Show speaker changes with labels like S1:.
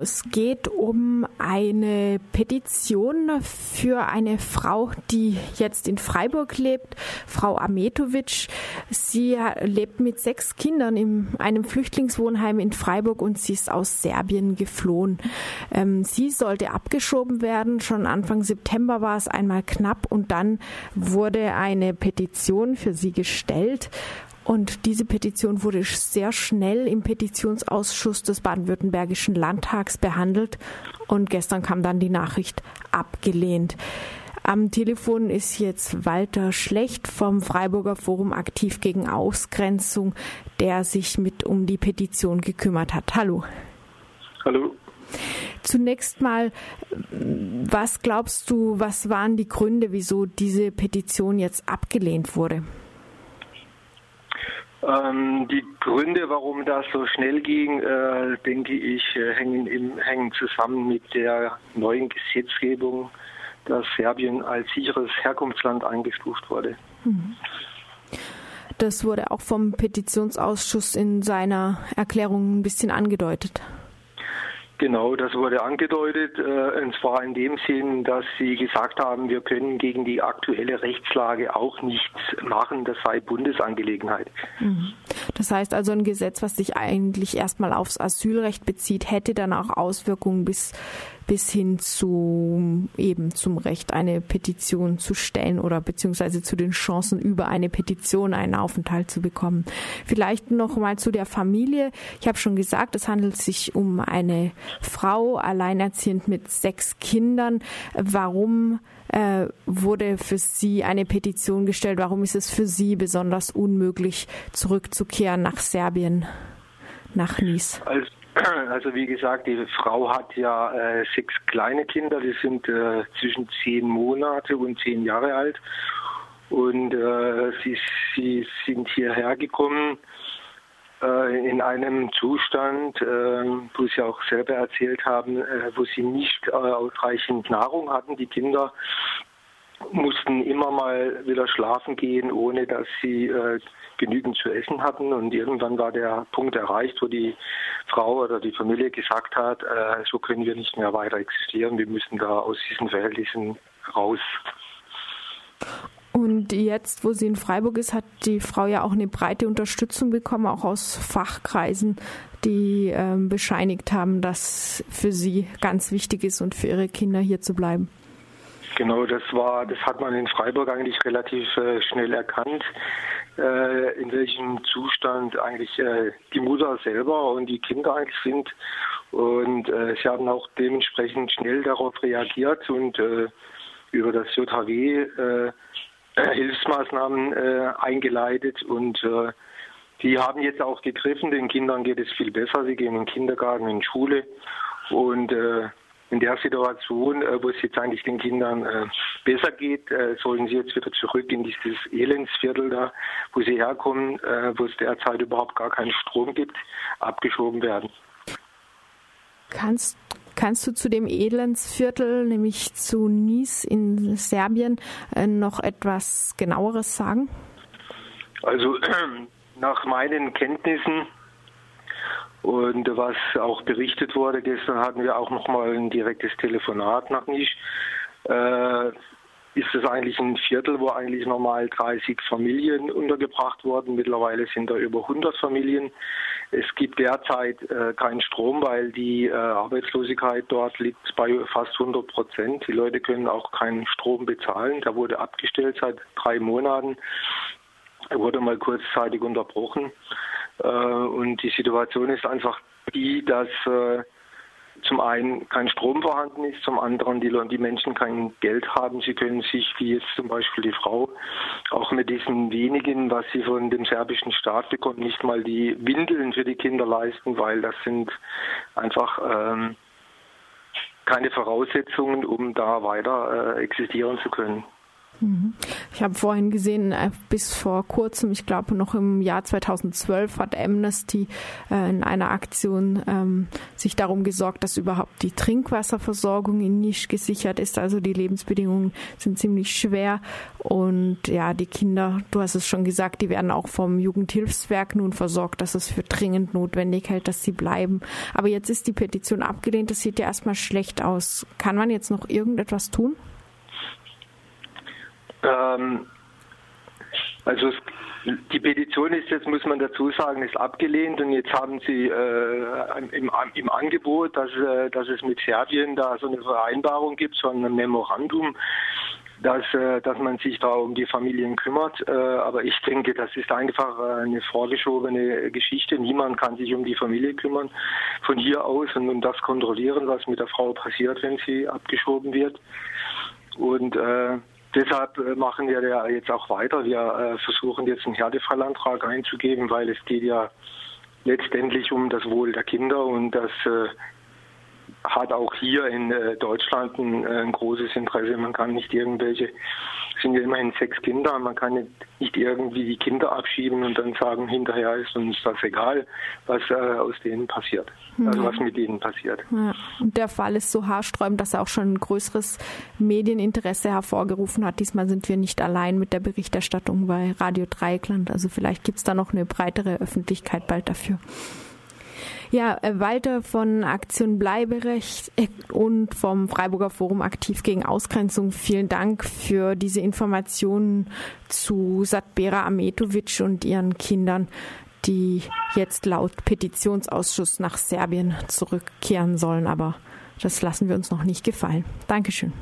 S1: Es geht um eine Petition für eine Frau, die jetzt in Freiburg lebt, Frau Ametovic. Sie lebt mit sechs Kindern in einem Flüchtlingswohnheim in Freiburg und sie ist aus Serbien geflohen. Ähm, sie sollte abgeschoben werden. Schon Anfang September war es einmal knapp und dann wurde eine Petition für sie gestellt. Und diese Petition wurde sehr schnell im Petitionsausschuss des baden-württembergischen Landtags behandelt und gestern kam dann die Nachricht abgelehnt. Am Telefon ist jetzt Walter Schlecht vom Freiburger Forum aktiv gegen Ausgrenzung, der sich mit um die Petition gekümmert hat. Hallo.
S2: Hallo.
S1: Zunächst mal, was glaubst du, was waren die Gründe, wieso diese Petition jetzt abgelehnt wurde?
S2: Ähm, die Gründe, warum das so schnell ging, äh, denke ich, äh, hängen, im, hängen zusammen mit der neuen Gesetzgebung, dass Serbien als sicheres Herkunftsland eingestuft wurde. Mhm.
S1: Das wurde auch vom Petitionsausschuss in seiner Erklärung ein bisschen angedeutet.
S2: Genau, das wurde angedeutet, äh, und zwar in dem Sinn, dass Sie gesagt haben, wir können gegen die aktuelle Rechtslage auch nichts machen, das sei Bundesangelegenheit.
S1: Mhm. Das heißt also, ein Gesetz, was sich eigentlich erstmal aufs Asylrecht bezieht, hätte dann auch Auswirkungen bis bis hin zu eben zum Recht, eine Petition zu stellen oder beziehungsweise zu den Chancen, über eine Petition einen Aufenthalt zu bekommen. Vielleicht noch mal zu der Familie. Ich habe schon gesagt, es handelt sich um eine Frau, alleinerziehend mit sechs Kindern. Warum äh, wurde für sie eine Petition gestellt? Warum ist es für sie besonders unmöglich, zurückzukehren nach Serbien, nach Nice?
S2: Also also wie gesagt, die Frau hat ja äh, sechs kleine Kinder, die sind äh, zwischen zehn Monate und zehn Jahre alt. Und äh, sie, sie sind hierher gekommen äh, in einem Zustand, äh, wo sie auch selber erzählt haben, äh, wo sie nicht ausreichend Nahrung hatten. Die Kinder mussten immer mal wieder schlafen gehen, ohne dass sie genügend zu essen hatten. Und irgendwann war der Punkt erreicht, wo die Frau oder die Familie gesagt hat, äh, so können wir nicht mehr weiter existieren, wir müssen da aus diesen Verhältnissen raus.
S1: Und jetzt, wo sie in Freiburg ist, hat die Frau ja auch eine breite Unterstützung bekommen, auch aus Fachkreisen, die äh, bescheinigt haben, dass für sie ganz wichtig ist und für ihre Kinder hier zu bleiben.
S2: Genau, das war, das hat man in Freiburg eigentlich relativ äh, schnell erkannt, äh, in welchem Zustand eigentlich äh, die Mutter selber und die Kinder eigentlich sind. Und äh, sie haben auch dementsprechend schnell darauf reagiert und äh, über das JHW äh, Hilfsmaßnahmen eingeleitet und die haben jetzt auch gegriffen. Den Kindern geht es viel besser. Sie gehen in den Kindergarten, in die Schule und in der Situation, äh, wo es jetzt eigentlich den Kindern äh, besser geht, äh, sollen sie jetzt wieder zurück in dieses Elendsviertel da, wo sie herkommen, wo es derzeit überhaupt gar keinen Strom gibt, abgeschoben werden.
S1: Kannst, kannst du zu dem Elendsviertel, nämlich zu Nice in Serbien, noch etwas genaueres sagen?
S2: Also nach meinen Kenntnissen und was auch berichtet wurde, gestern hatten wir auch nochmal ein direktes Telefonat nach Nisch. Äh, ist es eigentlich ein Viertel, wo eigentlich normal 30 Familien untergebracht wurden. Mittlerweile sind da über 100 Familien. Es gibt derzeit äh, keinen Strom, weil die äh, Arbeitslosigkeit dort liegt bei fast 100 Prozent. Die Leute können auch keinen Strom bezahlen. Der wurde abgestellt seit drei Monaten. Er wurde mal kurzzeitig unterbrochen. Äh, und die Situation ist einfach die, dass äh, zum einen kein Strom vorhanden ist, zum anderen die, die Menschen kein Geld haben. Sie können sich, wie jetzt zum Beispiel die Frau, auch mit diesen wenigen, was sie von dem serbischen Staat bekommt, nicht mal die Windeln für die Kinder leisten, weil das sind einfach ähm, keine Voraussetzungen, um da weiter äh, existieren zu können.
S1: Mhm. Ich habe vorhin gesehen, äh, bis vor kurzem, ich glaube noch im Jahr 2012, hat Amnesty äh, in einer Aktion ähm, sich darum gesorgt, dass überhaupt die Trinkwasserversorgung in Nisch gesichert ist. Also die Lebensbedingungen sind ziemlich schwer und ja, die Kinder, du hast es schon gesagt, die werden auch vom Jugendhilfswerk nun versorgt, dass es für dringend notwendig hält, dass sie bleiben. Aber jetzt ist die Petition abgelehnt. Das sieht ja erstmal schlecht aus. Kann man jetzt noch irgendetwas tun?
S2: Ähm, also es, die Petition ist jetzt, muss man dazu sagen, ist abgelehnt und jetzt haben sie äh, im, im, Angebot, dass, äh, dass es mit Serbien da so eine Vereinbarung gibt, so ein Memorandum, dass, äh, dass man sich da um die Familien kümmert. Äh, aber ich denke, das ist einfach eine vorgeschobene Geschichte. Niemand kann sich um die Familie kümmern von hier aus und, und das kontrollieren, was mit der Frau passiert, wenn sie abgeschoben wird. Und äh, Deshalb äh, machen wir ja jetzt auch weiter. Wir äh, versuchen jetzt einen Härtefallantrag einzugeben, weil es geht ja letztendlich um das Wohl der Kinder und das äh, hat auch hier in Deutschland ein, ein großes Interesse. Man kann nicht irgendwelche sind ja immerhin sechs Kinder. Man kann nicht irgendwie die Kinder abschieben und dann sagen, hinterher ist uns das egal, was äh, aus denen passiert. Also was mit ihnen passiert.
S1: Ja. Und der Fall ist so haarsträubend, dass er auch schon ein größeres Medieninteresse hervorgerufen hat. Diesmal sind wir nicht allein mit der Berichterstattung bei Radio Dreieckland. Also vielleicht gibt es da noch eine breitere Öffentlichkeit bald dafür. Ja, äh, Walter von Aktion Bleiberecht äh, und vom Freiburger Forum aktiv gegen Ausgrenzung. Vielen Dank für diese Informationen zu Satbera Ametovic und ihren Kindern, die jetzt laut Petitionsausschuss nach Serbien zurückkehren sollen. Aber das lassen wir uns noch nicht gefallen. Dankeschön.